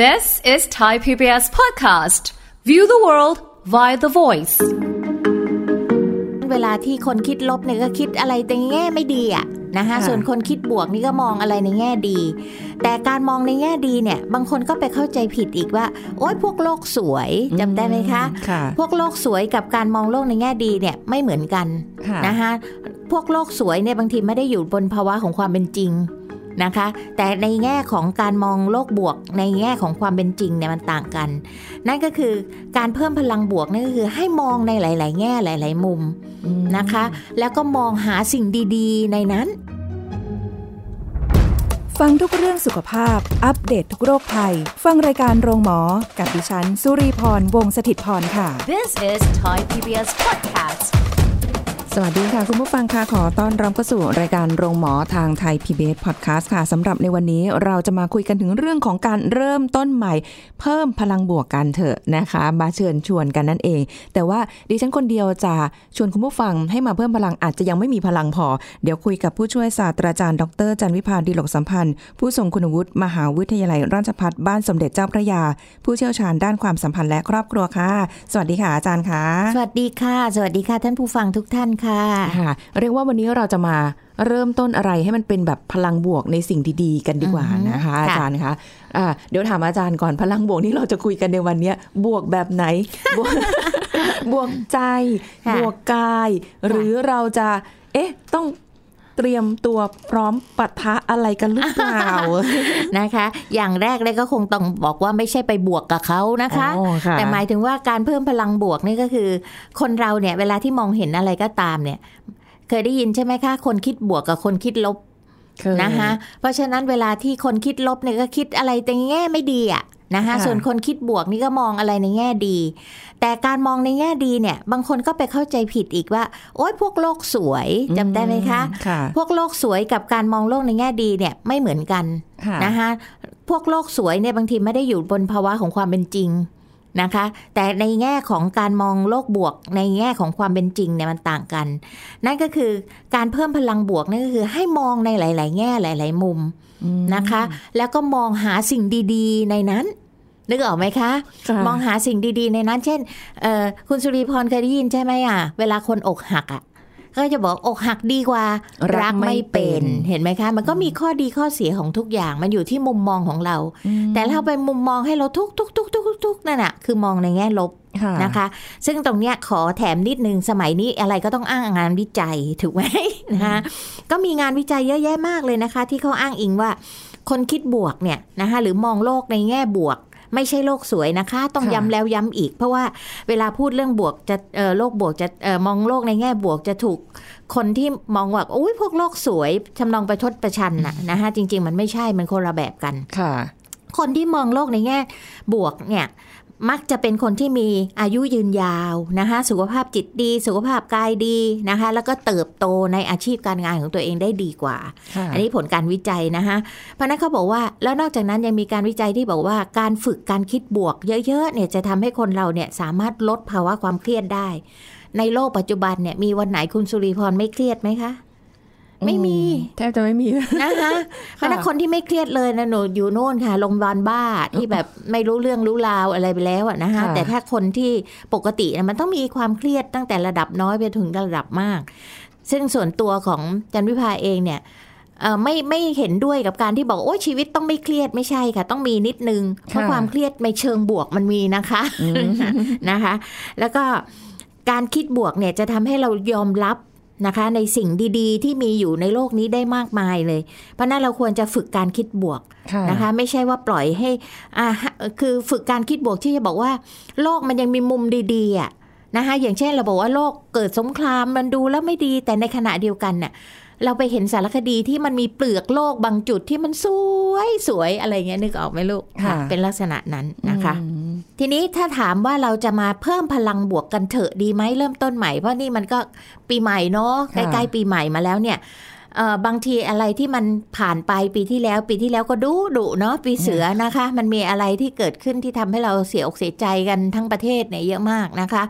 This is Thai PBS podcast. View the world via the voice. เวลาที่คนคิดลบเนี่ยก็คิดอะไรในแง่ไม่ดีอะนะคะส่วนคนคิดบวกนี่ก็มองอะไรในแง่ดี แต่การมองในแง่ดีเนี่ย บางคนก็ไปเข้าใจผิดอีกว่า โอ๊ยพวกโลกสวยจำได้ไหมคะค่ะพวกโลกสวยกับการมองโลกในแง่ดีเนี่ยไม่เหมือนกันค่ะนะคะพวกโลกสวยเนี่ยบางทีไม่ได้อยู่บนภาวะของความเป็นจริง นะคะ แต่ในแง่ของการมองโลกบวก ในแง่ของความเป็นจริงเนี่ยมันต่างกัน นั่นก็คือการเพิ่มพลังบวกนั่นก็คือให้มองในหลาย ๆ แง่หลาย ๆ มุมนะคะ แล้วก็มองหาสิ่งดี ๆ ในนั้น ฟังทุกเรื่องสุขภาพ อัปเดตททุกโรคภัย ฟังรายการโรงหมอ กับดิฉัน สุรีพร วงศิตพรค่ะ This is Thai PBS podcast. สวัสดีค่ะ คุณผู้ฟังค่ะขอต้อนรับเข้าสู่รายการโรงหมอทางไทย PBS Podcast ค่ะสำหรับในวันนี้เราจะมาคุยกันถึงเรื่องของการเริ่มต้นใหม่ เพิ่มพลังบวกกันเถอะนะคะ มาเชิญชวนกันนั่นเอง แต่ว่าดิฉันคนเดียวจะชวนคุณผู้ฟังให้มาเพิ่มพลังอาจจะยังไม่มีพลังพอ เดี๋ยวคุยกับผู้ช่วยศาสตราจารย์ดรจันวิพาดีหลกสัมพันธ์ ผู้ทรงคุณวุฒิมหาวิทยาลัยราชภัฏบ้านสมเด็จเจ้าพระยา ผู้เชี่ยวชาญด้านความสัมพันธ์และครอบครัวค่ะ สวัสดีค่ะอาจารย์ค่ะ สวัสดีค่ะ สวัสดีค่ะท่านผู้ฟังทุกท่านค่ะค่ะเรียกว่าวันนี้เราจะมาเริ่มต้นอะไรให้มันเป็นแบบพลังบวกในสิ่งดีๆ กันดีกว่าอือฮึนะคะค่ะอาจารย์คะอ่าเดี๋ยวถามอาจารย์ก่อนพลังบวกที่เราจะคุยกันในวันเนี้ยบวกแบบไหน บวกบวกใจค่ะบวกกาย หรือเราจะ เอ๊ะ ต้อง เตรียมตัวพร้อมปะทะอะไรกันหรือเปล่านะคะ อย่างแรกเลยก็คงต้องบอกว่าไม่ใช่ไปบวกกับเขานะคะอ๋อค่ะแต่หมายถึงว่าการเพิ่มพลังบวกนี่ก็คือ คนเราเนี่ยเวลาที่มองเห็นอะไรก็ตามเนี่ย เคยได้ยินใช่ไหมคะ คนคิดบวกกับคนคิดลบเคยนะคะเพราะฉะนั้นเวลาที่คนคิดลบเนี่ยก็คิดอะไรในแง่ไม่ดีอะ นะคะค่ะส่วนคนคิดบวกนี่ก็มองอะไรในแง่ดี แต่การมองในแง่ดีเนี่ย บางคนก็ไปเข้าใจผิดอีกว่า โอ๊ยพวกโลกสวยจำได้ไหมคะค่ะพวกโลกสวยกับการมองโลกในแง่ดีเนี่ยไม่เหมือนกันค่ะนะคะพวกโลกสวยเนี่ยบางทีไม่ได้อยู่บนภาวะของความเป็นจริงนะคะ แต่ในแง่ของการมองโลกบวก ในแง่ของความเป็นจริงเนี่ยมันต่างกัน นั่นก็คือการเพิ่มพลังบวกนั่นก็คือให้มองในหลาย ๆ แง่หลาย ๆ มุมนะคะ แล้วก็มองหาสิ่งดี ๆ ในนั้น นึกออกไหมคะค่ะมองหาสิ่งดีๆ ในนั้น เช่นเอ่อคุณสุริพรเคยได้ยินใช่ไหมอะ เวลาคนอกหักอะก็จะบอกอกหักดีกว่า รักไม่เป็นเห็นไหมคะ มันก็มีข้อดีข้อเสียของทุกอย่าง มันอยู่ที่มุมมองของเรา แต่ถ้าไปมุมมองให้เราทุกทุกทุกทุกทุกทุกนั่นแหะคือมองในแง่ลบค่ะนะคะ ซึ่งตรงเนี้ยขอแถมนิดนึงสมัยนี้อะไรก็ต้องอ้างงานวิจัยถูกไหมนะคะก็มีงานวิจัยเยอะแยะมากเลยนะคะ ที่เขาอ้างอิงว่า คนคิดบวกเนี่ยนะคะหรือมองโลกในแง่บวก ไม่ใช่โลกสวยนะคะ ต้องค่ะย้ำแล้วย้ำอีก เพราะว่าเวลาพูดเรื่องบวกจะเอ่อโลกบวกจะเอ่อมองโลกในแง่บวกจะถูกคนที่มองว่าโอ้ยพวกโลกสวยทำนองประชดประชันน่ะนะคะจริง ๆ มันไม่ใช่มันคนละแบบกันค่ะ คนที่มองโลกในแง่บวกเนี่ย มักจะเป็นคนที่มีอายุยืนยาวนะคะ สุขภาพจิตดี สุขภาพกายดีนะคะ แล้วก็เติบโตในอาชีพการงานของตัวเองได้ดีกว่าค่ะอันนี้ผลการวิจัยนะคะเพราะฉะนั้นเขาบอกว่าแล้วนอกจากนั้นยังมีการวิจัยที่บอกว่าการฝึกการคิดบวกเยอะๆเนี่ยจะทำให้คนเราเนี่ยสามารถลดภาวะความเครียดได้ ในโลกปัจจุบันเนี่ยมีวันไหนคุณสุริพรไม่เครียดไหมคะ ไม่มี แทบจะไม่มีนะคะเพราะฉะนั้นคนที่ไม่เครียดเลยนะหนูอยู่โน่นค่ะโรงพยาบาลบ้าที่แบบไม่รู้เรื่องรู้ราวอะไรไปแล้วอะนะคะค่ะแต่ถ้าคนที่ปกตินะมันต้องมีความเครียดตั้งแต่ระดับน้อยไปถึงระดับมาก ซึ่งส่วนตัวของจันวิภาเองเนี่ยเอ่อไม่ไม่เห็นด้วยกับการที่บอกโอ้ยชีวิตต้องไม่เครียดไม่ใช่ค่ะ ต้องมีนิดนึงเพราะค่ะความเครียดในเชิงบวกมันมีนะคะนะคะ แล้วก็การคิดบวกเนี่ยจะทำให้เรายอมรับ นะคะ ในสิ่งดีๆ ที่มีอยู่ในโลกนี้ได้มากมายเลย เพราะนั้นเราควรจะฝึกการคิดบวกค่ะนะคะ ไม่ใช่ว่าปล่อยให้อ่าคือฝึกการคิดบวกที่จะบอกว่า โลกมันยังมีมุมดีๆอะนะคะอย่างเช่นเราบอกว่าโลกเกิดสงครามมันดูแล้วไม่ดีแต่ในขณะเดียวกันน่ะ เราไปเห็นสารคดีที่มันมีเปลือกโลกบางจุดที่มันสวยสวยอะไรเงี้ยนึกออกไหมลูกค่ะเป็นลักษณะนั้นนะคะอืมทีนี้ถ้าถามว่าเราจะมาเพิ่มพลังบวกกันเถอะดีไหมเริ่มต้นใหม่เพราะนี่มันก็ปีใหม่เนาะใกค่ะล้ๆปีใหม่มาแล้วเนี่ยเอ่อบางทีอะไรที่มันผ่านไปปีที่แล้ว ปีที่แล้วก็ดุดุเนาะปีเสือนะคะ มันมีอะไรที่เกิดขึ้นที่ทำให้เราเสียอกเสียใจกันทั้งประเทศเนี่ยเยอะมากนะคะ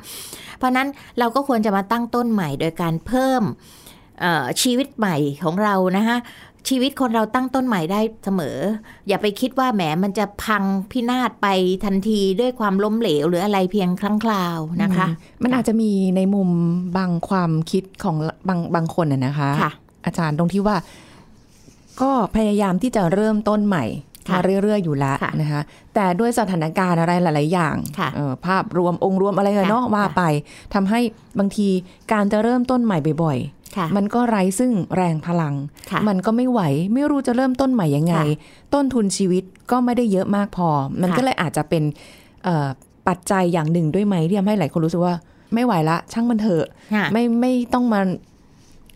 เพราะนั้นเราก็ควรจะมาตั้งต้นใหม่โดยการเพิ่มเอ่อ ชีวิตใหม่ของเรานะคะชีวิตคนเราตั้งต้นใหม่ได้เสมอ อย่าไปคิดว่าแหมมันจะพังพินาศไปทันทีด้วยความล้มเหลวหรืออะไรเพียงครั้งคราวนะคะอืมมันอาจจะมีในมุมบางความคิดของบางบางคนน่ะนะคะค่ะอาจารย์ตรงที่ว่า ก็พยายามที่จะเริ่มต้นใหม่ค่ะมาเรื่อยๆอยู่แล้วค่ะนะคะ แต่ด้วยสถานการณ์อะไรหลาย ๆ อย่างค่ะเอ่อภาพรวมองค์รวมอะไรเนาะค่ะว่าไปทำให้บางทีการจะเริ่มต้นใหม่บ่อยค่ะๆ มันก็ไร้ซึ่งแรงพลังค่ะมันก็ไม่ไหว ไม่รู้จะเริ่มต้นใหม่ยังไงค่ะต้นทุนชีวิตก็ไม่ได้เยอะมากพอ มันค่ะก็เลยอาจจะเป็นเอ่อปัจจัยอย่างหนึ่งด้วยไหมที่ทำให้หลายคนรู้สึกว่าไม่ไหวละ ช่างมันเถอะค่ะไม่ไม่ต้องมา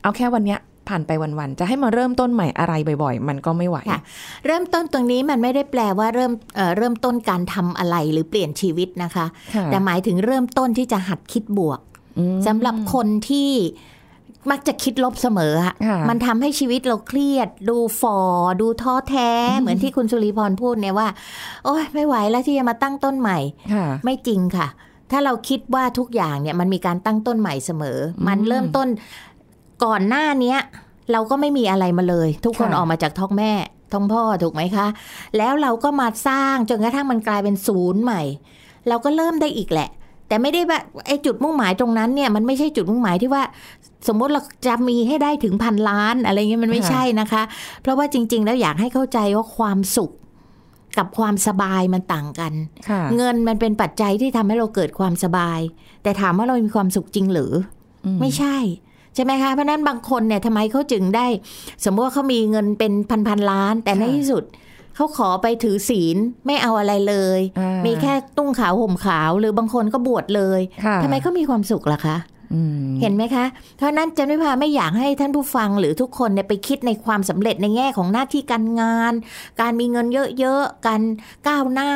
เอาแค่วันเนี้ยผ่านไปวันๆ จะให้มาเริ่มต้นใหม่อะไรบ่อยๆ มันก็ไม่ไหวค่ะเริ่มต้นตรงนี้มันไม่ได้แปลว่าเริ่มเอ่อเริ่มต้นการทำอะไรหรือเปลี่ยนชีวิตนะคะค่ะแต่หมายถึงเริ่มต้นที่จะหัดคิดบวกอืมสำหรับคนที่ มักจะคิดลบเสมออะค่ะมันทำให้ชีวิตเราเครียด ดูฟอดูท้อแท้ เหมือนที่คุณสุริพรพูดเนี่ยว่า โอ๊ยไม่ไหวแล้วที่จะมาตั้งต้นใหม่ค่ะไม่จริงค่ะ ถ้าเราคิดว่าทุกอย่างเนี่ยมันมีการตั้งต้นใหม่เสมอ มันเริ่มต้นก่อนหน้าเนี้ย เราก็ไม่มีอะไรมาเลย ทุกคนค่ะออกมาจากท้องแม่ท้องพ่อถูกไหมคะ แล้วเราก็มาสร้างจนกระทั่งมันกลายเป็นศูนย์ใหม่ เราก็เริ่มได้อีกแหละ แต่ไม่ได้ว่าไอ้จุดมุ่งหมายตรงนั้นเนี่ยมันไม่ใช่จุดมุ่งหมายที่ว่า สมมติเราจะมีให้ได้ถึงพันล้านอะไรเงี้ยมันไม่ค่ะใช่นะคะ เพราะว่าจริง ๆ แล้วอยากให้เข้าใจว่าความสุขกับความสบายมันต่างกันค่ะเงินมันเป็นปัจจัยที่ทำให้เราเกิดความสบาย แต่ถามว่าเรามีความสุขจริงหรืออมไม่ใช่ ใช่ไหมคะ เพราะฉะนั้นบางคนเนี่ยทำไมเขาจึงได้ สมมติว่าเขามีเงินเป็นพันพันๆล้าน แต่ในค่ะที่สุด เขาขอไปถือศีลไม่เอาอะไรเลยอ่ามีแค่ตุ้งขาวห่มขาว หรือบางคนก็บวชเลยค่ะทำไมเขามีความสุขล่ะคะอืมเห็นไหมคะ เพราะฉะนั้นจันวิภาไม่อยากให้ท่านผู้ฟังหรือทุกคนเนี่ยไปคิดในความสำเร็จในแง่ของหน้าที่การงาน การมีเงินเยอะๆ การก้าวหน้า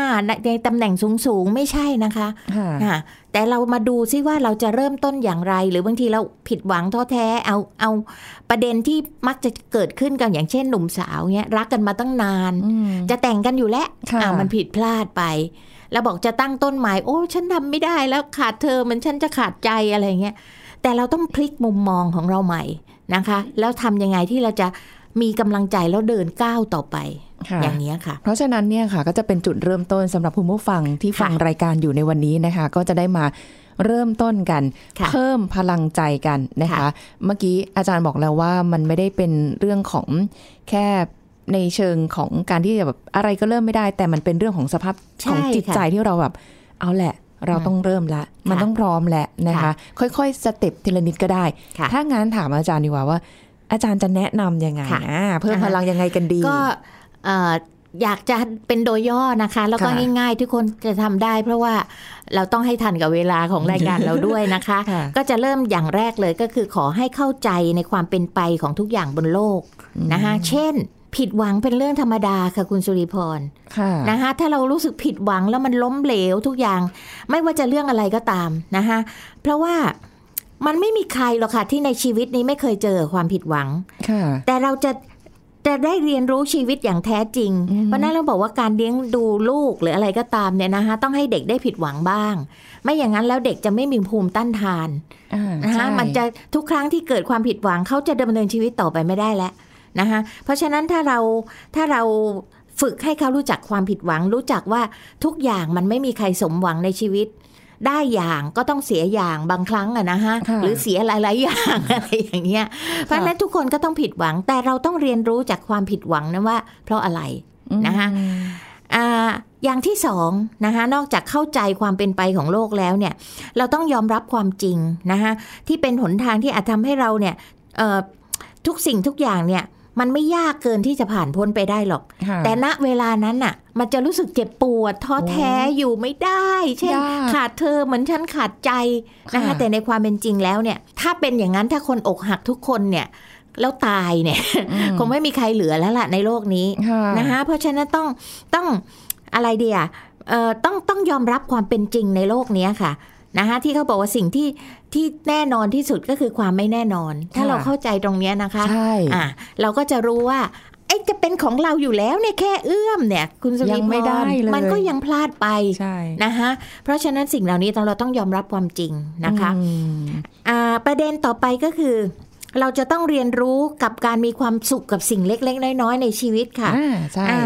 ในตำแหน่งสูงๆ ไม่ใช่นะคะค่ะค่ะ แต่เรามาดูซิว่าเราจะเริ่มต้นอย่างไร หรือบางทีเราผิดหวังท้อแท้เอาเอาประเด็นที่มักจะเกิดขึ้นกันอย่างเช่นหนุ่มสาวเนี่ยรักกันมาตั้งนานอืมจะแต่งกันอยู่แล้วค่ะอ่ามันผิดพลาดไป แล้วบอกจะตั้งต้นใหม่โอ้ ฉันทำไม่ได้แล้วขาดเธอเหมันฉันจะขาดใจอะไรเงี้ยแต่เราต้องพลิกมุมมองของเราใหม่นะคะ แล้วทำยังไงที่เราจะ มีกำลังใจแล้วเดินก้าวต่อไปค่ะอย่างเนี้ยค่ะ เพราะฉะนั้นเนี่ยค่ะ ก็จะเป็นจุดเริ่มต้นสำหรับคุณผู้ฟังที่ฟังค่ะรายการอยู่ในวันนี้นะคะ ก็จะได้มาเริ่มต้นกันค่ะเพิ่มพลังใจกันนะคะค่ะเมื่อกี้อาจารย์บอกแล้วว่ามันไม่ได้เป็นเรื่องของแค่ในเชิงของการที่จะแบบอะไรก็เริ่มไม่ได้ แต่มันเป็นเรื่องของสภาพใช่ของจิตใจค่ะที่เราแบบ เอาแหละ เราต้องเริ่มละ มันต้องพร้อมแหละนะคะ ค่ะค่อยๆสเต็ปทีละนิดก็ได้ค่ะถ้างั้นถามอาจารย์ดีกว่าว่า อาจารย์จะแนะนำยังไงค่ะอ่าเพิ่มอ่าฮะพลังยังไงกันดี ก็เอ่ออยากจะเป็นโดยย่อนะคะ แล้วก็ค่ะง่ายๆ ทุกคนจะทำได้ เพราะว่าเราต้องให้ทันกับเวลาของรายการเราด้วยนะคะค่ะก็จะเริ่มอย่างแรกเลยก็คือขอให้เข้าใจในความเป็นไปของทุกอย่างบนโลกนะคะเช่น ผิดหวังเป็นเรื่องธรรมดาค่ะคุณสุริพรค่ะนะคะถ้าเรารู้สึกผิดหวังแล้วมันล้มเหลวทุกอย่าง ไม่ว่าจะเรื่องอะไรก็ตามนะคะเพราะว่า มันไม่มีใครหรอกค่ะ ที่ในชีวิตนี้ไม่เคยเจอความผิดหวัง ค่ะ แต่เราจะจะได้เรียนรู้ชีวิตอย่างแท้จริงอืมเพราะฉะนั้นเราบอกว่าการเลี้ยงดูลูกหรืออะไรก็ตามเนี่ยนะคะต้องให้เด็กได้ผิดหวังบ้าง ไม่อย่างนั้นแล้วเด็กจะไม่มีภูมิต้านทานอ่านะคะใช่มันจะทุกครั้งที่เกิดความผิดหวังเขาจะดำเนินชีวิตต่อไปไม่ได้แล้วนะคะเพราะฉะนั้นถ้าเราถ้าเราฝึกให้เขารู้จักความผิดหวัง รู้จักว่าทุกอย่างมันไม่มีใครสมหวังในชีวิต ได้อย่างก็ต้องเสียอย่างบางครั้งอะนะฮะค่ะหรือเสียหลาย ๆ อย่างอะไรอย่างเงี้ยเพราะฉะนั้นทุกคนก็ต้องผิดหวัง แต่เราต้องเรียนรู้จากความผิดหวังนะว่า เพราะอะไรนะคะอืมอ่าอย่างที่สองนะคะนอกจากเข้าใจความเป็นไปของโลกแล้วเนี่ย เราต้องยอมรับความจริงนะคะที่เป็นหนทางที่อาจทำให้เราเนี่ยเอ่อทุกสิ่งทุกอย่างเนี่ย มันไม่ยากเกินที่จะผ่านพ้นไปได้หรอกค่ะแต่ณเวลานั้นน่ะ มันจะรู้สึกเจ็บปวดท้อแท้อยู่ไม่ได้ เช่นยากขาดเธอเหมือนฉันขาดใจนะคะค่ะแต่ในความเป็นจริงแล้วเนี่ย ถ้าเป็นอย่างนั้นถ้าคนอกหักทุกคนเนี่ยแล้วตายเนี่ยคงไม่มีใครเหลือแล้วล่ะในโลกนี้ค่ะนะคะเพราะฉะนั้นต้องต้องอะไรเดียเอ่อต้องต้องยอมรับความเป็นจริงในโลกเนี้ยค่ะ นะคะที่เขาบอกว่าสิ่งที่ที่แน่นอนที่สุดก็คือความไม่แน่นอน ถ้าค่ะเราเข้าใจตรงเนี้ยนะคะใช่อะเราก็จะรู้ว่าไอ้จะเป็นของเราอยู่แล้วเนี่ยแค่เอื้อมเนี่ย คุณสุยัริงพไม่ได้รเลยมันก็ยังพลาดไปใช่นะคะเพราะฉะนั้นสิ่งเหล่านี้เราต้องยอมรับความจริงนะคะอืมอ่าประเด็นต่อไปก็คือ เราจะต้องเรียนรู้กับการมีความสุขกับสิ่งเล็ก ๆ น้อยๆในชีวิตค่ะอ่าใช่อ่า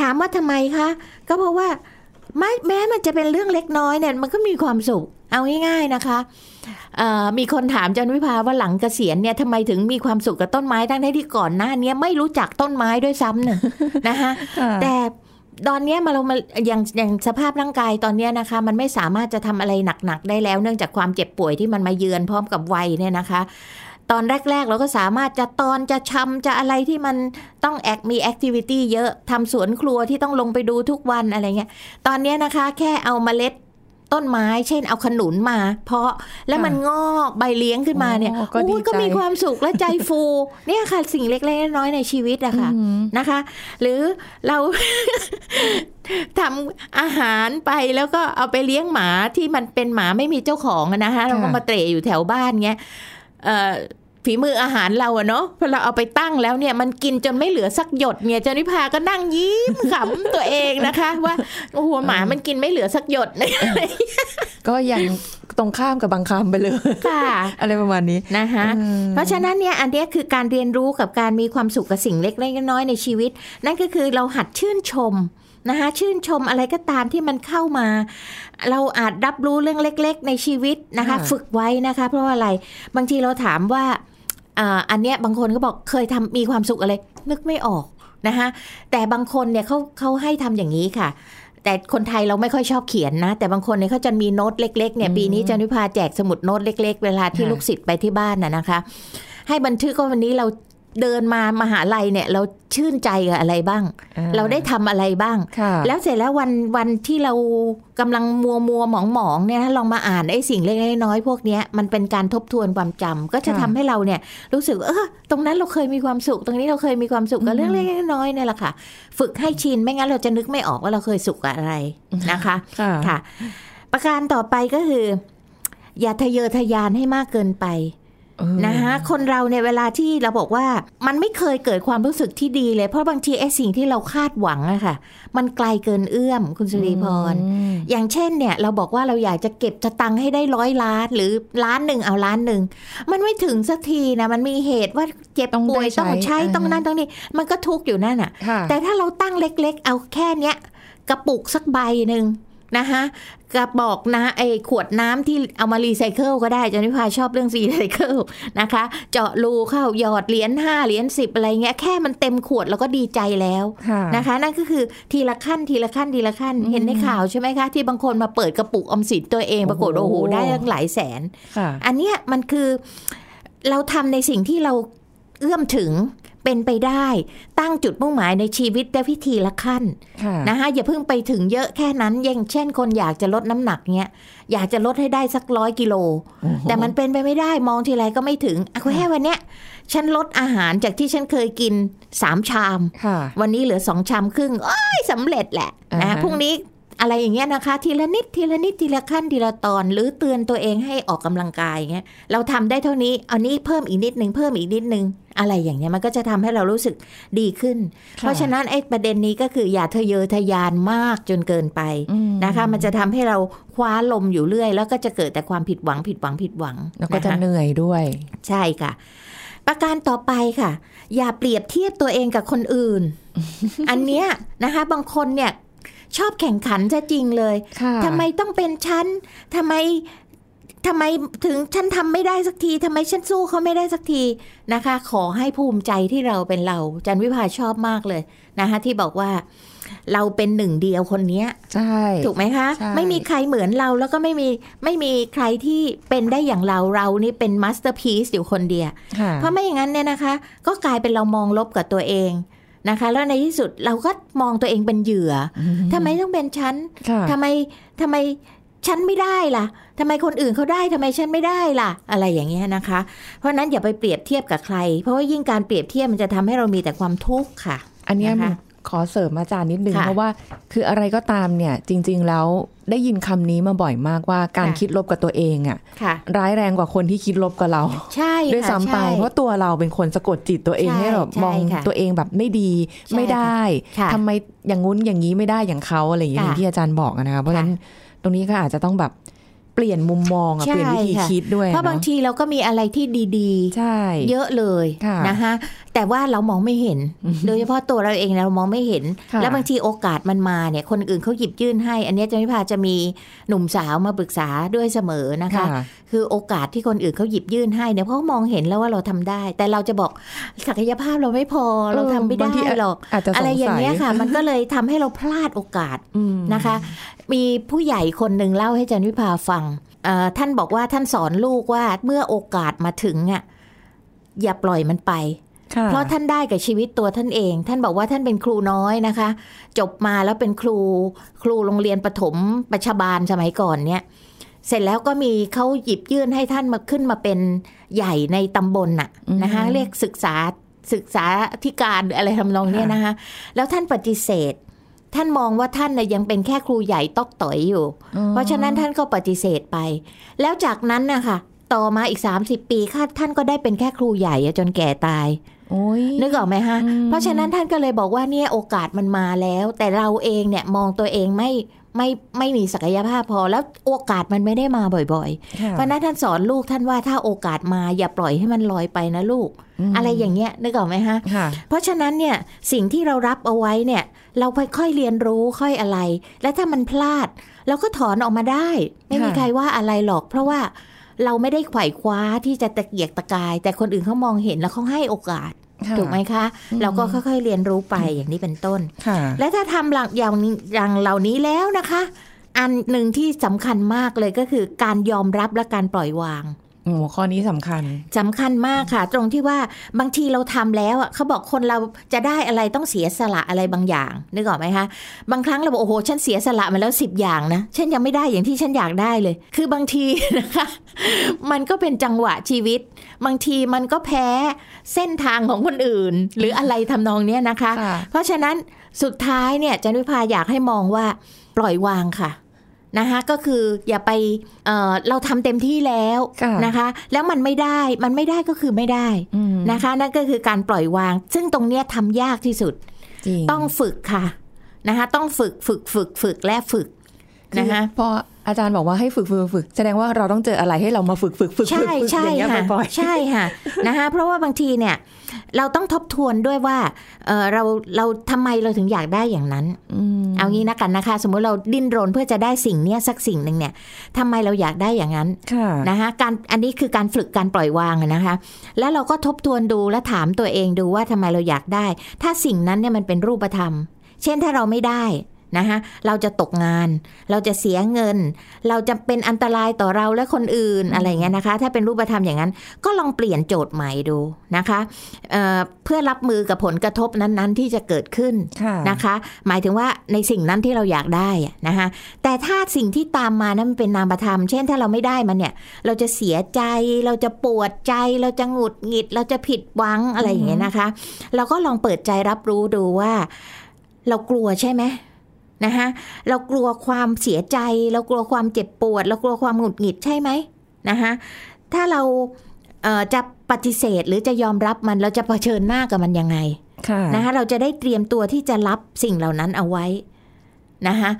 ถามว่าทำไมคะ ก็เพราะว่าไม่แม้มันจะเป็นเรื่องเล็กน้อยเนี่ยมันก็มีความสุข เอาง่ายๆนะคะเอ่อมีคนถามจันวิภาว่าหลังเกษียณเนี่ยทำไมถึงมีความสุขกับต้นไม้ทั้งที่ก่อนหน้าเนี้ยไม่รู้จักต้นไม้ด้วยซ้ำเนี่ยนะคะค่ะแต่ตอนเนี้ยมาเรามาอย่างอย่างสภาพร่างกายตอนเนี้ยนะคะ มันไม่สามารถจะทำอะไรหนักๆได้แล้ว เนื่องจากความเจ็บป่วยที่มันมาเยือนพร้อมกับวัยเนี่ยนะคะ ตอนแรก ๆ เราก็สามารถจะตอนจะชำจะอะไรที่มันต้องแอคมีแอคทิวิตี้เยอะทำสวนครัวที่ต้องลงไปดูทุกวันอะไรเงี้ยตอนเนี้ยนะคะ แค่เอาเมล็ด ต้นไม้ เช่นเอาขนุนมา เพาะแล้วมันงอกใบเลี้ยงขึ้นมาเนี่ยโอ้ก็ดีโอ้ยก็ใจมีความสุขและใจฟูเนี่ยค่ะสิ่งเล็กๆน้อยๆในชีวิตอะค่ะอืมนะคะ หรือเราทำอาหารไปแล้วก็เอาไปเลี้ยงหมาที่มันเป็นหมาไม่มีเจ้าของอะนะคะเราก็มาเตะอยู่แถวบ้านเงี้ยเอ่อ ฝีมืออาหารเราอะเนาะพอเราเอาไปตั้งแล้วเนี่ยมันกินจนไม่เหลือสักหยดเนี่ยเจานิพาก็นั่งยิ้มขำตัวเองนะคะ ว่าโอ้โหหมามันกินไม่เหลือสักหยดเลยก็ยังตรงข้ามกับบางคำไปเลยค่ะอะไรประมาณนี้นะคะอืมเพราะฉะนั้นเนี่ยอันเนี้ยคือการเรียนรู้กับการมีความสุขกับสิ่งเล็กๆน้อยๆในชีวิต นั่นก็คือเราหัดชื่นชม นะคะชื่นชมอะไรก็ตามที่มันเข้ามา เราอาจรับรู้เรื่องเล็ก ๆ ในชีวิตนะคะ ฝึกไว้นะคะ เพราะว่าอะไรบางทีเราถามว่าอ่าอันเนี้ยบางคนก็บอกเคยทำมีความสุขอะไร นึกไม่ออกนะคะแต่บางคนเนี่ยเขาเขาให้ทำอย่างนี้ค่ะแต่คนไทยเราไม่ค่อยชอบเขียนนะ แต่บางคนเนี่ยเขาจะมีโน้ตเล็กๆเนี่ยปีนี้จันวิพาแจกสมุดโน้ตเล็ก ๆ เวลาที่ลูกศิษย์ไปที่บ้านน่ะนะคะ ให้บันทึกว่าวันนี้เรา เดินมามหาลัยเนี่ย เราชื่นใจกับอะไรบ้างอ่เราได้ทำอะไรบ้างค่ะแล้วเสร็จแล้ววันวันที่เรากำลังมัวมัวหมองหมองๆเนี่ยนะลองมาอ่านไอ้สิ่งเล็กๆน้อยๆพวกเนี้ยมันเป็นการทบทวนความจำก็จะค่ะทำให้เราเนี่ยรู้สึกว่าเออตรงนั้นเราเคยมีความสุข ตรงนี้เราเคยมีความสุขกับเรื่องเล็กๆน้อยๆเนี่ยแหละค่ะ ฝึกให้ชินไม่งั้นเราจะนึกไม่ออกว่าเราเคยสุขกับอะไรนะคะค่ะค่ะประการต่อไปก็คือ อย่าทะเยอทะยานให้มากเกินไปเออ นะคะคนเราในยเวลาที่เราบอกว่ามันไม่เคยเกิดความรู้สึกที่ดีเลย เพราะบางทีไอ้สิ่งที่เราคาดหวังอะค่ะ มันไกลเกินเอื้อมคุณสุริพรอืมอย่างเช่นเนี่ย เราบอกว่าเราอยากจะเก็บสตังค์ให้ได้ร้อยล้าน หรือล้านหนึ่งเอาล้านหนึ่งมันไม่ถึงสักทีนะมันมีเหตุว่าเจ็บต้องได้ป่วยต้องใช้ใช้ต้องอ่าฮะนั่นต้องนี่มันก็ทุกข์อยู่นั่นอะค่ะแต่ถ้าเราตั้งเล็ก ๆ เอาแค่เนี้ยกระปุกสักใบหนึ่ง นะคะกระบอกนะไอ้ขวดน้ำที่เอามารีไซเคิลก็ได้จันนิพาชอบเรื่องรีไซเคิลนะคะ เจาะรูเข้าหยอดเหรียญห้าเหรียญสิบอะไรเงี้ยแค่มันเต็มขวดเราก็ดีใจแล้วค่ะนะคะ นั่นก็คือทีละขั้นทีละขั้นทีละขั้นเห็นในข่าวใช่ไหมคะ ที่บางคนมาเปิดกระปุกออมสินตัวเองปรากฏโอ้โอ้โหโหได้ตั้งหลายแสนค่ะอันเนี้ยมันคือเราทำในสิ่งที่เราเอื้อมถึง เป็นไปได้ตั้งจุดมุ่งหมายในชีวิตได้วิธีละขั้นค่ะนะคะอย่าเพิ่งไปถึงเยอะแค่นั้นอย่างเช่น คนอยากจะลดน้ำหนักเนี้ยอยากจะลดให้ได้สักร้อยกิโล แต่มันเป็นไปไม่ได้มองทีไรก็ไม่ถึงอะแค่วันเนี้ยฉันลดอาหารจากที่ฉันเคยกินสามชามค่ะวันนี้เหลือสองชามครึ่งโอ้ยสำเร็จแหละอ่านะฮะพรุ่งนี้ อะไรอย่างเงี้ยนะคะ ทีละนิดทีละนิดทีละขั้นทีละตอนหรือเตือนตัวเองให้ออกกำลังกายเงี้ยเราทำได้เท่านี้เอานี้เพิ่มอีกนิดนึงเพิ่มอีกนิดนึงอะไรอย่างเงี้ยมันก็จะทำให้เรารู้สึกดีขึ้น เพราะฉะนั้นไอ้ประเด็นนี้ก็คืออย่าทะเยอทะยานมากจนเกินไปอืมนะคะ มันจะทำให้เราคว้าลมอยู่เรื่อย แล้วก็จะเกิดแต่ความผิดหวังผิดหวังผิดหวัง แล้วก็จะนคเหนื่อยด้วย ใช่ค่ะ ประการต่อไปค่ะ อย่าเปรียบเทียบตัวเองกับคนอื่น อันเนี้ยนะคะ บางคนเนี่ย ชอบแข่งขันซะจริงเลยค่ะทำไมต้องเป็นฉันทำไมทำไมถึงฉันทำไม่ได้สักทีทำไมฉันสู้เขาไม่ได้สักทีนะคะ ขอให้ภูมิใจที่เราเป็นเรา จันวิภาชอบมากเลยนะคะที่บอกว่าเราเป็นหนึ่งเดียวคนเนี้ยใช่ถูกไหมคะใช่ไม่มีใครเหมือนเราแล้วก็ไม่มีไม่มีใครที่เป็นได้อย่างเราเรานี่เป็น masterpiece อยู่คนเดียวค่ะเพราะไม่อย่างนั้นเนี่ยนะคะ ก็กลายเป็นเรามองลบกับตัวเอง นะคะ แล้วในที่สุดเราก็มองตัวเองเป็นเหยื่ออทำไมต้องเป็นฉันค่ะทำไมทำไมฉันไม่ได้ล่ะทำไมคนอื่นเขาได้ทำไมฉันไม่ได้ล่ะ อะไรอย่างเงี้ยนะคะ เพราะฉะนั้นอย่าไปเปรียบเทียบกับใคร เพราะว่ายิ่งการเปรียบเทียบมันจะทำให้เรามีแต่ความทุกข์ค่ะ อันเนี้ยนะคะมัน ขอเสริมอาจารย์นิดนึงค่ะเพราะว่าคืออะไรก็ตามเนี่ยจริง ๆ แล้วได้ยินคำนี้มาบ่อยมากว่าการค่ะคิดลบกับตัวเองอะค่ะ ร้ายแรงกว่าคนที่คิดลบกับเรา ใช่ด้วยค่ะซ้ำไปใช่เพราะตัวเราเป็นคนสะกดจิตตัวเองใช่ให้แบบใช่มองค่ะตัวเองแบบไม่ดีใช่ไม่ได้ค่ะทำไมอย่างงู้นอย่างนี้ไม่ได้อย่างเขาอะไรอย่างค่ะที่อาจารย์บอกอะนะคะเพราะฉะนั้นตรงนี้ก็อาจจะต้องแบบเปลี่ยนมุมมองอะใช่เปลี่ยนวิธีค่ะคิดด้วย เพราะบางนอทีเราก็มีอะไรที่ดีใช่ๆเยอะเลยค่ะนะคะ แต่ว่าเรามองไม่เห็น โดยเฉพาะตัวเราเองเรามองไม่เห็นค่ะแล้วบางทีโอกาสมันมาเนี่ย คนอื่นเขาหยิบยื่นให้ อันเนี้ยจันพิพาจะมีหนุ่มสาวมาปรึกษาด้วยเสมอนะคะค่ะคือโอกาสที่คนอื่นเขาหยิบยื่นให้เนี่ยเพราะเขามองเห็นแล้วว่าเราทำได้ แต่เราจะบอกศักยภาพเราไม่พอเราทำไม่บางทีได้หรอกอาจจะสงสัยอะไรอย่างเงี้ยค่ะ มันก็เลยทำให้เราพลาดโอกาสอืมนะคะ มีผู้ใหญ่คนหนึ่งเล่าให้จันวิภาฟังเอ่อท่านบอกว่าท่านสอนลูกว่าเมื่อโอกาสมาถึงอะอย่าปล่อยมันไปค่ะ เพราะท่านได้กับชีวิตตัวท่านเอง ท่านบอกว่าท่านเป็นครูน้อยนะคะ จบมาแล้วเป็นครูครูโรงเรียนประถมประชาบาลสมัยก่อนเนี่ย เสร็จแล้วก็มีเขาหยิบยื่นให้ท่านมาขึ้นมาเป็นใหญ่ในตำบลน่ะนะคะเรียกศึกษาศึกษาธิการหรืออะไรทำนองเนี้ยนะคะ แล้วท่านปฏิเสธ ท่านมองว่าท่านน่ยยังเป็นแค่ครูใหญ่ตอกต่อยอยู่ เพราะฉะนั้นท่านก็ปฏิเสธไป แล้วจากนั้นนะคะต่อมาอีก 30 ปีค่ะท่านก็ได้เป็นแค่ครูใหญ่อะจนแก่ตายโอ้ย นึกออกไหมฮะอืมเพราะฉะนั้นท่านก็เลยบอกว่าเนี่ยโอกาสมันมาแล้ว แต่เราเองเนี่ยมองตัวเองไม่ไม่ไม่มีศักยภาพพอแล้วโอกาสมันไม่ได้มาบ่อยค่ะๆเพราะฉะนั้นท่านสอนลูกท่านว่าถ้าโอกาสมาอย่าปล่อยให้มันลอยไปนะลูกมอะไรอย่างเงี้ยนึกออกไหมฮะค่ะเพราะฉะนั้นเนี่ยสิ่งที่เรารับเอาไว้เนี่ย เราค่อยๆเรียนรู้ค่อยอะไร และถ้ามันพลาด เราก็ถอนออกมาได้ ไม่มีค่ะใครว่าอะไรหรอก เพราะว่า เราไม่ได้ไขว่คว้าที่จะตะเกียกตะกาย แต่คนอื่นเขามองเห็นแล้วเขาให้โอกาสค่ะถูกไหมคะอืมเราก็ค่อยๆเรียนรู้ไปอย่างนี้เป็นต้นค่ะและถ้าทำหลังอย่างนี้อย่างเหล่านี้แล้วนะคะ อันหนึ่งที่สำคัญมากเลยก็คือการยอมรับและการปล่อยวาง โอ้ข้อนี้สำคัญสำคัญมากค่ะ ตรงที่ว่าบางทีเราทำแล้วอะเขาบอกคนเราจะได้อะไรต้องเสียสละอะไรบางอย่างนึกออกไหมคะบางครั้งเราบอกโอ้โหฉันเสียสละมาแล้วสิบอย่างนะฉันยังไม่ได้อย่างที่ฉันอยากได้เลย คือบางทีนะคะมันก็เป็นจังหวะชีวิต บางทีมันก็แพ้เส้นทางของคนอื่น หรืออะไรทำนองเนี้ยนะคะค่ะเพราะฉะนั้นสุดท้ายเนี่ยจันวิพาอยากให้มองว่าปล่อยวางค่ะ นะคะก็คืออย่าไปเอ่อเราทำเต็มที่แล้วค่ะนะคะ แล้วมันไม่ได้มันไม่ได้ก็คือไม่ได้อืมนะคะ นั่นก็คือการปล่อยวาง ซึ่งตรงเนี้ยทำยากที่สุดจริงต้องฝึกค่ะนะคะ ต้องฝึกฝึกฝึกฝึกและฝึกนะนะคะพอ อาจารย์บอกว่าให้ฝึกฝึกฝึกแสดงว่าเราต้องเจออะไรให้เรามาฝึกฝึกฝึกใช่ฝึกฝึกใช่อย่างเงี้ยค่ะบ่อยใช่ค่ะนะคะเพราะว่าบางทีเนี่ยเราต้องทบทวนด้วยว่าเออเราเราทำไมเราถึงอยากได้อย่างนั้นๆอืมเอางี้นะกันนะคะ สมมุติเราดิ้นรนเพื่อจะได้สิ่งเนี้ยสักสิ่งหนึ่งเนี่ยทำไมเราอยากได้อย่างนั้นค่ะนะคะการอันนี้คือการฝึกการปล่อยวางอะนะคะ แล้วเราก็ทบทวนดูและถามตัวเองดูว่าทำไมเราอยากได้ ถ้าสิ่งนั้นเนี่ยมันเป็นรูปธรรม เช่นถ้าเราไม่ได้ นะคะเราจะตกงาน เราจะเสียเงิน เราจะเป็นอันตรายต่อเราและคนอื่นอะไรอย่างเงี้ยนะคะ ถ้าเป็นรูปธรรมอย่างนั้น ก็ลองเปลี่ยนโจทย์ใหม่ดูนะคะเอ่อเพื่อรับมือกับผลกระทบนั้นๆ ที่จะเกิดขึ้นค่ะนะคะ หมายถึงว่าในสิ่งนั้นที่เราอยากได้อะนะคะแต่ถ้าสิ่งที่ตามมานั้นมันเป็นนามธรรม เช่นถ้าเราไม่ได้มันเนี่ย เราจะเสียใจ เราจะปวดใจ เราจะหงุดหงิด เราจะผิดหวังอะไรอย่างเงี้ยนะคะ เราก็ลองเปิดใจรับรู้ดูว่า เรากลัวใช่ไหม นะคะเรากลัวความเสียใจ เรากลัวความเจ็บปวด เรากลัวความหงุดหงิดใช่ไหมนะคะถ้าเราเอ่อจะปฏิเสธหรือจะยอมรับมันเราจะเผชิญหน้ากับมันยังไงค่ะนะคะเราจะได้เตรียมตัวที่จะรับสิ่งเหล่านั้นเอาไว้นะคะ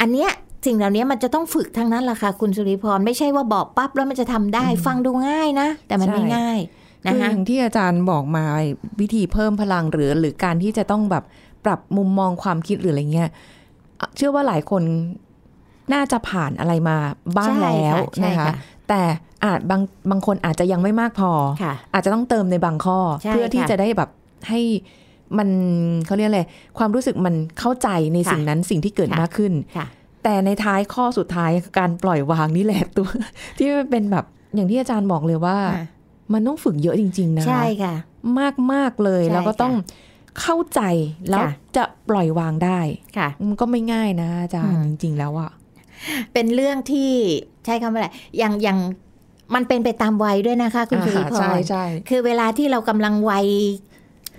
อันเนี้ยสิ่งเหล่านี้มันจะต้องฝึกทั้งนั้นแหละค่ะคุณสุริพรไม่ใช่ว่าบอกปั๊บแล้วมันจะทำได้ฟังดูง่ายนะ แต่มันไม่ง่ายนะคือคะอย่างที่อาจารย์บอกมาวิธีเพิ่มพลังหรือหรือการที่จะต้องแบบปรับมุมมองความคิดหรืออะไรเงี้ยอะ เชื่อว่าหลายคนน่าจะผ่านอะไรมาบ้างใช่แล้วใช่นะคะค่ะแต่อาจบางบางคนอาจจะยังไม่มากพอค่ะอาจจะต้องเติมในบางข้อใช่เพื่อที่ค่ะจะได้แบบให้มันเขาเรียกอะไรความรู้สึกมันเข้าใจในค่ะสิ่งนั้นสิ่งที่เกิดค่ะมากขึ้นค่ะแต่ในท้ายข้อสุดท้ายการปล่อยวางนี่แหละตัว ที่มันเป็นแบบอย่างที่อาจารย์บอกเลยว่าค่ะมันต้องฝึกเยอะจริง ๆ นะคะใช่ค่ะ มากมากๆเลยใช่แล้วก็ต้อง เข้าใจแล้วค่ะจะปล่อยวางได้ค่ะมันก็ไม่ง่ายนะอาจารย์อืมจริง ๆ แล้วอะเป็นเรื่องที่ใช้คำว่าอะไรอย่างอย่างมันเป็นไปตามวัยด้วยนะคะ คุณสุริพรใช่ใช่คือเวลาที่เรากำลังวัย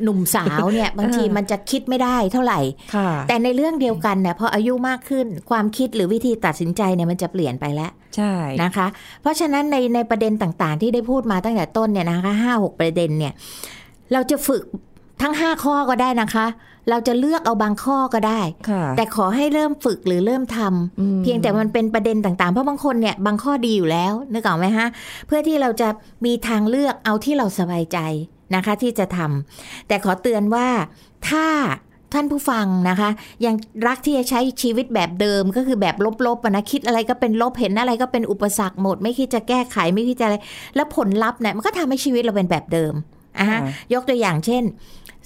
หนุ่มสาวเนี่ย บางทีเออมันจะคิดไม่ได้เท่าไหร่ค่ะแต่ในเรื่องเดียวกันเนี่ยพออายุมากขึ้นความคิดหรือวิธีตัดสินใจเนี่ยมันจะเปลี่ยนไปแล้ว ใช่นะคะ เพราะฉะนั้นในในประเด็นต่างๆ ที่ได้พูดมาตั้งแต่ต้นเนี่ยนะคะห้าหกประเด็นเนี่ย เราจะฝึก ทั้งห้าข้อก็ได้นะคะ เราจะเลือกเอาบางข้อก็ได้ค่ะแต่ขอให้เริ่มฝึกหรือเริ่มทำอืมเพียงแต่มันเป็นประเด็นต่างๆ เพราะบางคนเนี่ยบางข้อดีอยู่แล้วนึกออกไหมฮะ เพื่อที่เราจะมีทางเลือกเอาที่เราสบายใจนะคะที่จะทำแต่ขอเตือนว่าถ้าท่านผู้ฟังนะคะ ยังรักที่จะใช้ชีวิตแบบเดิมก็คือแบบลบๆอะนะคิดอะไรก็เป็นลบเห็นอะไรก็เป็นอุปสรรคหมด ไม่คิดจะแก้ไขไม่คิดจะอะไร แล้วผลลัพธ์เนี่ยมันก็ทำให้ชีวิตเราเป็นแบบเดิม อะฮะค่ะยกตัวอย่างเช่น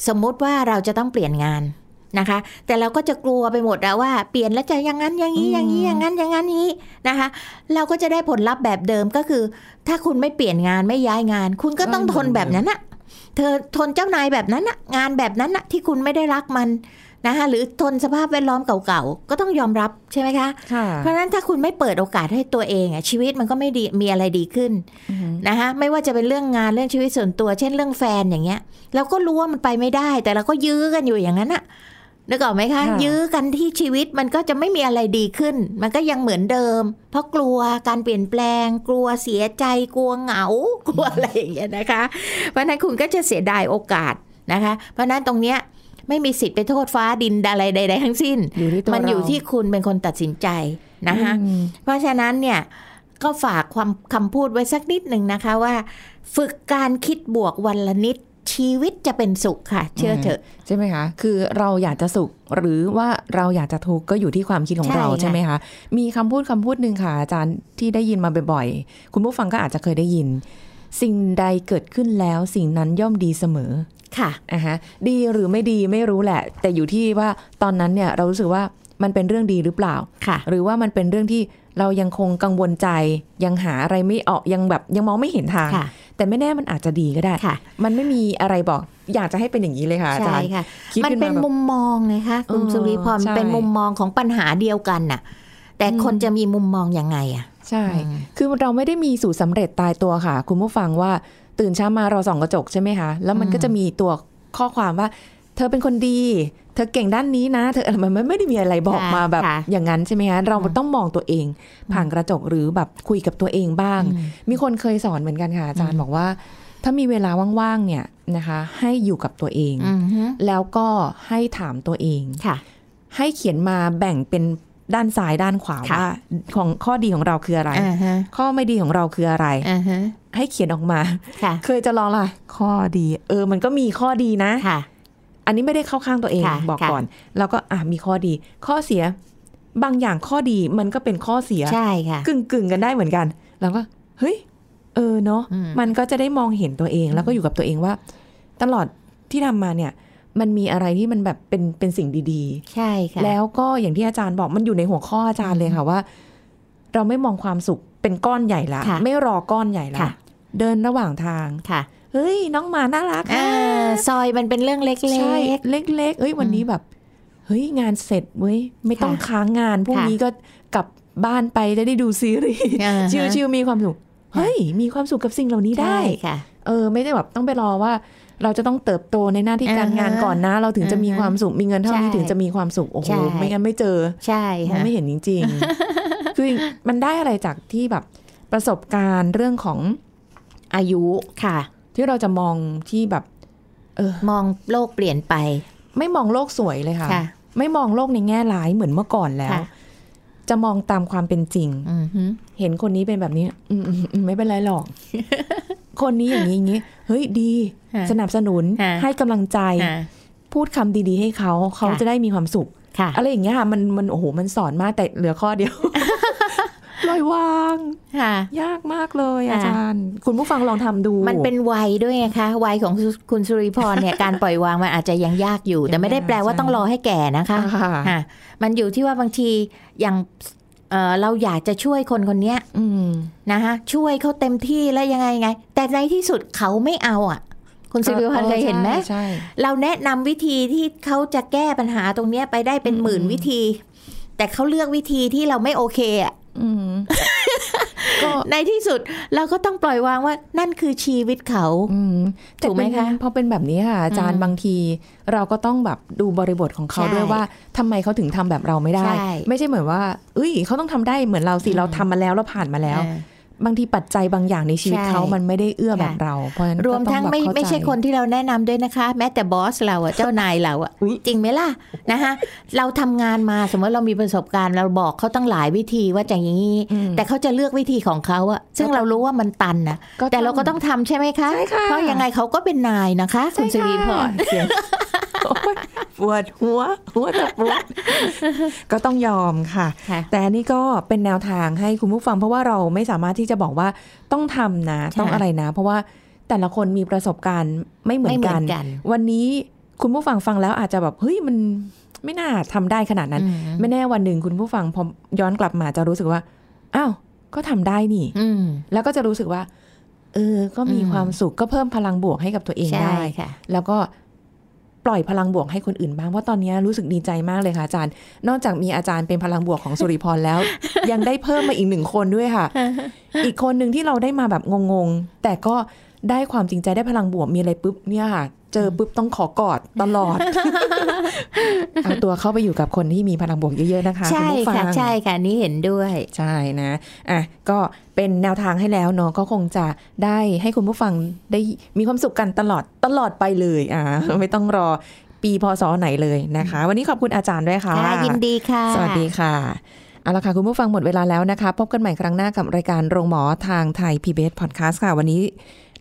สมมุติว่าเราจะต้องเปลี่ยนงานนะคะ แต่เราก็จะกลัวไปหมดแล้วว่าเปลี่ยนแล้วจะอย่างนั้นอย่างนี้อย่างนี้อย่างนั้นอย่างนั้นอย่างนี้นะคะ เราก็จะได้ผลลัพธ์แบบเดิมก็คือ ถ้าคุณไม่เปลี่ยนงานไม่ย้ายงาน คุณก็ต้องทนแบบนั้นอะเธอทนเจ้านายแบบนั้นอะงานแบบนั้นอะที่คุณไม่ได้รักมัน นะคะหรือทนสภาพแวดล้อมเก่าๆ ก็ต้องยอมรับใช่ไหมคะค่ะเพราะฉะนั้นถ้าคุณไม่เปิดโอกาสให้ตัวเองอะชีวิตมันก็ไม่ดีมีอะไรดีขึ้นอืมนะคะไม่ว่าจะเป็นเรื่องงานเรื่องชีวิตส่วนตัว เช่นเรื่องแฟนอย่างเงี้ย เราก็รู้ว่ามันไปไม่ได้ แต่เราก็ยื้อกันอยู่อย่างนั้นอะนึกออกไหมคะค่ะยื้อกันที่ชีวิตมันก็จะไม่มีอะไรดีขึ้น มันก็ยังเหมือนเดิม เพราะกลัวการเปลี่ยนแปลง กลัวเสียใจ กลัวเหงา กลัวอะไรอย่างเงี้ยนะคะ เพราะฉะนั้นคุณก็จะเสียดายโอกาสนะคะ เพราะฉะนั้นตรงเนี้ย ไม่มีสิทธิ์ไปโทษฟ้าดินอะไรใด ๆ ทั้งสิ้นอยู่ที่ตัวมันอยู่เราที่คุณเป็นคนตัดสินใจนะคะอืมเพราะฉะนั้นเนี่ยก็ฝากความคำพูดไว้สักนิดหนึ่งนะคะว่า ฝึกการคิดบวกวันละนิดชีวิตจะเป็นสุขค่ะ เชื่อเถอะใช่ไหมคะคือเราอยากจะสุขหรือว่าเราอยากจะทุกข์ก็อยู่ที่ความคิดของใช่เราค่ะใช่ไหมคะมีคำพูดคำพูดหนึ่งค่ะอาจารย์ที่ได้ยินมาบ่อยๆ คุณผู้ฟังก็อาจจะเคยได้ยิน สิ่งใดเกิดขึ้นแล้วสิ่งนั้นย่อมดีเสมอ ค่ะอะฮะดีหรือไม่ดีไม่รู้แหละ แต่อยู่ที่ว่าตอนนั้นเนี่ยเรารู้สึกว่ามันเป็นเรื่องดีหรือเปล่าค่ะ หรือว่ามันเป็นเรื่องที่เรายังคงกังวลใจ ยังหาอะไรไม่ออกยังแบบยังมองไม่เห็นทางค่ะแต่ไม่แน่มันอาจจะดีก็ได้ค่ะมันไม่มีอะไรบอกอยากจะให้เป็นอย่างนี้เลยค่ะอาจาใช่รย์ค่ะคิดมันขึ้นมาเป็นแบบมุมมองไงคะคุณเออสุริพรใช่เป็นมุมมองของปัญหาเดียวกันน่ะ แต่อืมคนจะมีมุมมองยังไงอะ ใช่อืมคือเราไม่ได้มีสูตรสำเร็จตายตัวค่ะ คุณผู้ฟังว่า ตื่นเช้ามาเราส่องกระจกใช่ไหมคะ แล้วมันก็จะมีตัวข้อความว่า เธอเป็นคนดี เธอเก่งด้านนี้นะ เธอมันไม่ได้มีอะไรบอกค่ะมาแบบค่ะอย่างนั้นใช่ไหมคะเราอืมต้องมองตัวเอง ผ่านกระจกหรือแบบคุยกับตัวเองบ้างอืมมีคนเคยสอนเหมือนกันค่ะอาจารย์บอกว่า ถ้ามีเวลาว่างๆเนี่ยนะคะ ให้อยู่กับตัวเองอืมฮึแล้วก็ให้ถามตัวเองค่ะ ให้เขียนมาแบ่งเป็นด้านซ้ายด้านขวาค่ะว่าของข้อดีของเราคืออะไรอ่าฮะข้อไม่ดีของเราคืออะไรอ่าฮะ ให้เขียนออกมาค่ะเคยจะลองล่ะข้อดี เออ มันก็มีข้อดีนะค่ะ อันนี้ไม่ได้เข้าข้างตัวเองค่ะบอกค่ะก่อน แล้วก็อะมีข้อดี ข้อเสีย บางอย่างข้อดีมันก็เป็นข้อเสียใช่ค่ะกึ่งกึ่งๆกันได้เหมือนกัน แล้วก็เฮ้ย เออเนาะอืมมันก็จะได้มองเห็นตัวเอง แล้วก็อยู่กับตัวเองว่า ตลอดที่ทำมาเนี่ย มันมีอะไรที่มันแบบเป็นเป็นสิ่งดีใช่ค่ะๆแล้วก็อย่างที่อาจารย์บอกมันอยู่ในหัวข้ออาจารย์เลยค่ะว่า เราไม่มองความสุข เป็นก้อนใหญ่ละค่ะไม่รอก้อนใหญ่ละค่ะเดินระหว่างทางค่ะเฮ้ย น้องหมาน่ารักอ่าอะซอยมันเป็นเรื่องเล็กใช่ๆเล็กๆเอ้ยวันนี้แบบ เฮ้ยงานเสร็จเว้ยไม่ต้องค่ะค้างงานพรุ่งค่ะนี้ก็กลับบ้านไปจะได้ดูซีรีส์อ่าฮะชิวๆมีความสุขเฮ้ย มีความสุขกับสิ่งเหล่านี้ได้ใช่ค่ะ เออ ไม่ได้แบบต้องไปรอว่า เราจะต้องเติบโตในหน้าที่การงานอ่าฮะก่อนนะ เราถึงจะมีอ่าฮะความสุขมีเงินเท่านี้ใช่ถึงจะมีความสุขโอ้โหใช่ไม่งั้นไม่เจอ ใช่มองค่ะไม่เห็นจริงๆ คือมันได้อะไรจากที่แบบประสบการณ์เรื่องของอายุค่ะ ที่เราจะมองที่แบบ เออ มองโลกเปลี่ยนไป ไม่มองโลกสวยเลยค่ะค่ะไม่มองโลกในแง่ร้ายเหมือนเมื่อก่อนแล้วค่ะจะมองตามความเป็นจริงอือฮึเห็นคนนี้เป็นแบบนี้อืมอืมอืมไม่เป็นไรหรอก คนนี้อย่างนี้อย่างนี้เฮ้ยดีค่ะสนับสนุนค่ะให้กำลังใจค่ะพูดคำดีๆ ให้เขา เขาค่ะจะได้มีความสุขค่ะอะไรอย่างเงี้ยค่ะมันมันโอ้โหมันสอนมากแต่เหลือข้อเดียว ปล่อยวางค่ะ ยากมากเลยค่ะอาจารย์ คุณผู้ฟังลองทำดู มันเป็นวัยด้วยนะคะวัยของคุณสุริพรเนี่ยการปล่อยวางมันอาจจะยังยากอยู่ แต่ไม่ได้แปลว่าใช่ต้องรอให้แก่นะคะค่ะค่ะมันอยู่ที่ว่าบางทีอย่างเอ่อเราอยากจะช่วยคนคนเนี้ยอืมนะคะช่วยเขาเต็มที่แล้วยังไงไง แต่ในที่สุดเขาไม่เอาอะ คุณสุริพรเคยเห็นไหมใช่ใช่เราแนะนำวิธีที่เขาจะแก้ปัญหาตรงเนี้ยไปได้เป็นหมื่นอืมวิธี แต่เขาเลือกวิธีที่เราไม่โอเคอะอืม ก็ในที่สุดเราก็ต้องปล่อยวางว่านั่นคือชีวิตเขาอืมถูกไหมแต่เป็นคะพอเป็นแบบนี้ค่ะอาจารอืย์มบางที เราก็ต้องแบบดูบริบทของเขาใช่ด้วยว่าทำไมเขาถึงทำแบบเราไม่ได้ใช่ไม่ใช่เหมือนว่า เอ้ยเขาต้องทำได้เหมือนเราสิอืมเราทำมาแล้วเราผ่านมาแล้วอ่า บางทีปัจจัยบางอย่างในชีวิตใช่เขามันไม่ได้เอื้อแบบค่ะเรา เพราะฉะนั้นรวมก็ต้องทั้งแบบไม่เข้าไม่ใช่ใจคนที่เราแนะนำด้วยนะคะ แม้แต่บอสเราอะเจ้านายเราอะจริงไหมล่ะนะคะเราทำงานมาสมมติเรามีประสบการณ์เราบอกเขาตั้งหลายวิธีว่าจะอย่างนี้อืมแต่เขาจะเลือกวิธีของเขาอะซึ่งเรารู้ว่ามันตันนะก็แต่เราก็ต้องทำใช่ไหมคะใช่ค่ะเพราะยังไงเขาก็เป็นนายนะคะคุณสิริพรเสียงโอ๊ย ปวดหัว หัวจะปวด ก็ต้องยอมค่ะค่ะแต่อันนี่ก็เป็นแนวทางให้คุณผู้ฟัง เพราะว่าเราไม่สามารถที่จะบอกว่าต้องทำนะใช่ต้องอะไรนะ เพราะว่าแต่ละคนมีประสบการณ์ไม่เหมือนไม่เหมืกัอนนกัน วันนี้คุณผู้ฟังฟังแล้วอาจจะแบบเฮ้ยมันไม่น่าทำได้ขนาดนั้นอืมไม่แน่วันหนึ่งคุณผู้ฟังพอย้อนกลับมาจะรู้สึกว่าอ้าวก็ทำได้นี่ อืมแล้วก็จะรู้สึกว่า เออ ก็มีอืมความสุขก็เพิ่มพลังบวกให้กับตัวเองใช่ได้ค่ะแล้วก็ ปล่อยพลังบวกให้คนอื่นบ้างเพราะตอนนี้รู้สึกดีใจมากเลยค่ะอาจารย์ นอกจากมีอาจารย์เป็นพลังบวกของสุริพรแล้ว ยังได้เพิ่มมาอีกหนึ่งคนด้วยค่ะ อีกคนหนึ่งที่เราได้มาแบบงงๆแต่ก็ได้ความจริงใจได้พลังบวกมีอะไรปุ๊บเนี่ยค่ะ เจอปุ๊บต้องขอกอดตลอด เอาตัวเข้าไปอยู่กับคนที่มีพลังบวกเยอะๆนะคะ ใช่ณผู้ฟัค่ะงใช่ค่ะนี่เห็นด้วย ใช่นะอะก็เป็นแนวทางให้แล้วเนาะก็คงจะได้ให้คุณผู้ฟังได้มีความสุขกันตลอดตลอดไปเลยอ่าไม่ต้องรอปีพศไหนเลยนะคะ วันนี้ขอบคุณอาจารย์ด้วยค่ะค่ะยินดีค่ะ สวัสดีค่ะเอาละค่ะ คุณผู้ฟังหมดเวลาแล้วนะคะ พบกันใหม่ครั้งหน้ากับรายการโรงหมอทางไทย PBS Podcast ค่ะ วันนี้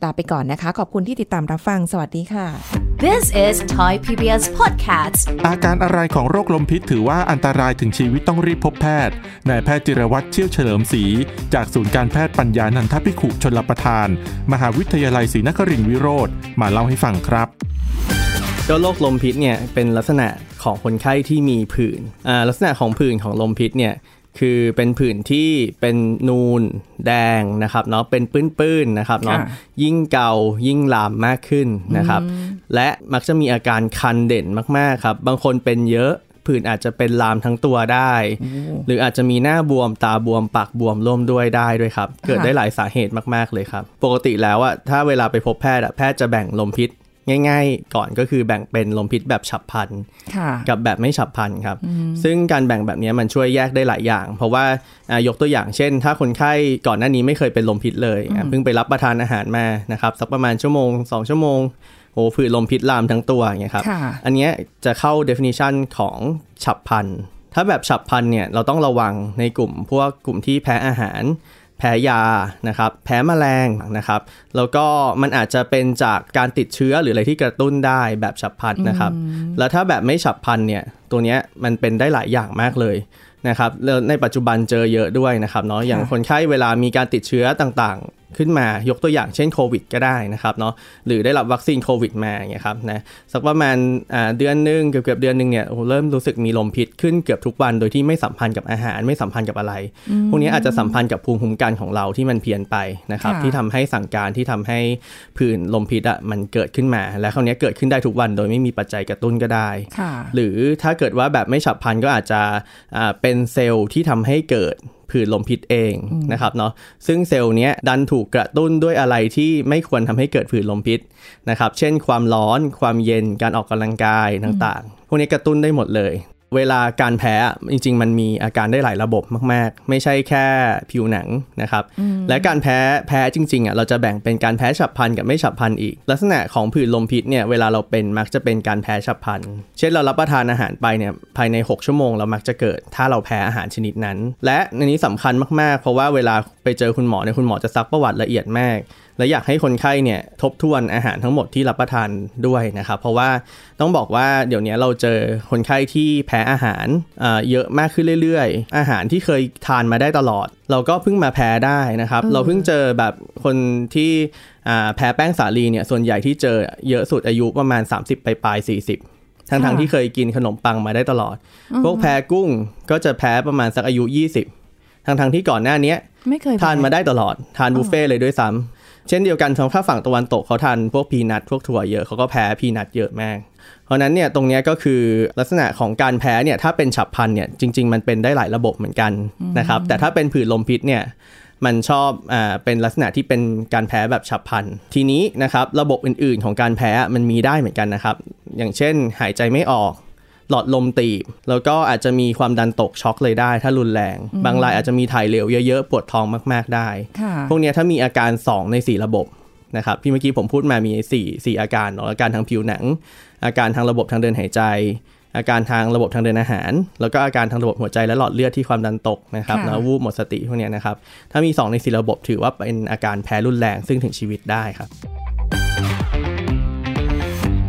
ลาไปก่อนนะคะ ขอบคุณที่ติดตามรับฟัง สวัสดีค่ะ This is Thai PBS Podcast อาการอะไรของโรคลมพิษถือว่าอันตรายถึงชีวิตต้องรีบพบแพทย์ นายแพทย์จิรวัตรเชี่ยวเฉลิมศรี จากศูนย์การแพทย์ปัญญานันทพิขุชนลประทาน มหาวิทยาลัยศรีนครินทรวิโรธมาเล่าให้ฟังครับก็โรคลมพิษเนี่ยเป็นลักษณะของคนไข้ที่มีผื่นอ่าลักษณะของผื่นของลมพิษเนี่ย คือเป็นผื่นที่เป็นนูนแดงนะครับเนาะเป็นปื้นๆนะครับเนาะค่ะยิ่งเกายิ่งลามมากขึ้นนะครับ และมักจะมีอาการคันเด่นมากๆครับ บางคนเป็นเยอะผื่นอาจจะเป็นลามทั้งตัวได้ หรืออาจจะมีหน้าบวมตาบวมปากบวมร่วมด้วยได้ด้วยครับ เกิดได้หลายสาเหตุมากๆเลยครับ ปกติแล้วอะถ้าเวลาไปพบแพทย์อะแพทย์จะแบ่งลมพิษ ง่าย ๆ ก่อนก็คือแบ่งเป็นลมพิษแบบฉับพลันค่ะกับแบบไม่ฉับพลันครับ ซึ่งการแบ่งแบบนี้มันช่วยแยกได้หลายอย่าง เพราะว่าอ่ายกตัวอย่างเช่น ถ้าคนไข้ก่อนหน้านี้ไม่เคยเป็นลมพิษเลยอะเพิ่งไปรับประทานอาหารมานะครับสักประมาณชั่วโมง 2 ชั่วโมงโอ้ผื่นลมพิษลามทั้งตัวอย่างเงี้ยครับค่ะอันเนี้ยจะเข้า definition ของฉับพลันถ้าแบบฉับพลันเนี่ยเราต้องระวังในกลุ่มพวกกลุ่มที่แพ้อาหาร แพ้ยานะครับแพ้แมลงนะครับ แล้วก็มันอาจจะเป็นจากการติดเชื้อหรืออะไรที่กระตุ้นได้แบบฉับพลันนะครับ แล้วถ้าแบบไม่ฉับพลันเนี่ยตัวเนี้ยมันเป็นได้หลายอย่างมากเลยนะครับแล้วในปัจจุบันเจอเยอะด้วยนะครับเนาะอย่างคนไข้เวลามีการติดเชื้อต่างๆ ขึ้นมายกตัวอย่างเช่นโควิดก็ได้นะครับเนาะหรือได้รับวัคซีนโควิดมาอย่างเงี้ยครับนะสักประมาณอ่าเดือนหนึงเกือบเกือบๆเดือนหนึงเนี่ยโอ้โหเริ่มรู้สึกมีลมพิษขึ้นเกือบทุกวันโดยที่ไม่สัมพันธ์กับอาหารไม่สัมพันธ์กับอะไร พวกนี้อาจจะสัมพันธ์กับภูมิคุ้มกันของเราที่มันเพี้ยนไปนะครับค่ะที่ทำให้สั่งการที่ทำให้ผื่นลมพิษอะมันเกิดขึ้นมา และคราวนี้เกิดขึ้นได้ทุกวันโดยไม่มีปัจจัยกระตุ้นก็ได้ค่ะหรือถ้าเกิดว่าแบบไม่ฉับพลันก็อาจจะอ่าเป็นเซลล์ที่ทำให้เกิด ผื่นลมพิษเองนะครับเนาะซึ่งเซลล์เนี้ยดันถูกกระตุ้นด้วยอะไรที่ไม่ควรทำให้เกิดผื่นลมพิษนะครับเช่นความร้อน ความเย็นการออกกำลังกายต่างๆ พวกนี้กระตุ้นได้หมดเลย เวลาการแพ้อะจริง ๆ มันมีอาการได้หลายระบบมาก ๆ ไม่ใช่แค่ผิวหนังนะครับ และการแพ้แพ้จริงๆอะเราจะแบ่งเป็นการแพ้ฉับพลันกับไม่ฉับพลันอีก ลักษณะของผื่นลมพิษเนี่ยเวลาเราเป็นมักจะเป็นการแพ้ฉับพลัน เช่นเรารับประทานอาหารไปเนี่ยภายใน 6 ชั่วโมงเรามักจะเกิด ถ้าเราแพ้อาหารชนิดนั้น และในนี้สำคัญมากๆ เพราะว่าเวลาไปเจอคุณหมอเนี่ยคุณหมอจะซักประวัติละเอียดมาก และอยากให้คนไข้เนี่ยทบทวนอาหารทั้งหมดที่รับประทานด้วยนะครับเพราะว่าต้องบอกว่าเดี๋ยวนี้เราเจอคนไข้ที่แพ้อาหารอ่าเยอะมากขึ้นเรื่อยๆ อาหารที่เคยทานมาได้ตลอด เราก็เพิ่งมาแพ้ได้นะครับ เราเพิ่งเจอแบบคนที่อ่าแพ้แป้งสาลีเนี่ยส่วนใหญ่ที่เจอเยอะสุดอายุประมาณ 30ไปปลายๆ40ทั้งๆที่เคยกินขนมปังมาได้ตลอด พวกแพ้กุ้งก็จะแพ้ประมาณสักอายุ 20 ทั้งๆที่ก่อนหน้าเนี้ยไม่เคยทานมาได้ตลอด ทานบุฟเฟ่ต์เลยด้วยซ้ำ เช่นเดียวกันสำหรับข้างฝั่งตะวันตกเขาทานพวกพีนัทพวกถั่วเยอะเขาก็แพ้พีนัทเยอะมาก เพราะฉะนั้นเนี่ยตรงเนี้ยก็คือลักษณะของการแพ้เนี่ยถ้าเป็นฉับพลันเนี่ยจริง ๆ มันเป็นได้หลายระบบเหมือนกันนะครับแต่ถ้าเป็นผื่นลมพิษเนี่ยมันชอบอ่าเป็นลักษณะที่เป็นการแพ้แบบฉับพลัน ทีนี้นะครับระบบอื่นๆ ของการแพ้มันมีได้เหมือนกันนะครับ อย่างเช่น หายใจไม่ออก หลอดลมตีบ แล้วก็อาจจะมีความดันตกช็อกเลยได้ ถ้ารุนแรง บางรายอาจจะมีถ่ายเหลวเยอะๆ ปวดท้องมากๆได้ค่ะพวกเนี้ยถ้ามีอาการ 2 ใน 4 ระบบนะครับที่เมื่อกี้ผมพูดมามี 4 4 อาการเนาะอาการทางผิวหนัง อาการทางระบบทางเดินหายใจ อาการทางระบบทางเดินอาหาร แล้วก็อาการทางระบบหัวใจและหลอดเลือดที่ความดันตกนะครับค่ะแล้ววูบหมดสติพวกเนี้ยนะครับถ้ามี 2 ใน 4 ระบบถือว่าเป็นอาการแพ้รุนแรงซึ่งถึงชีวิตได้ครับ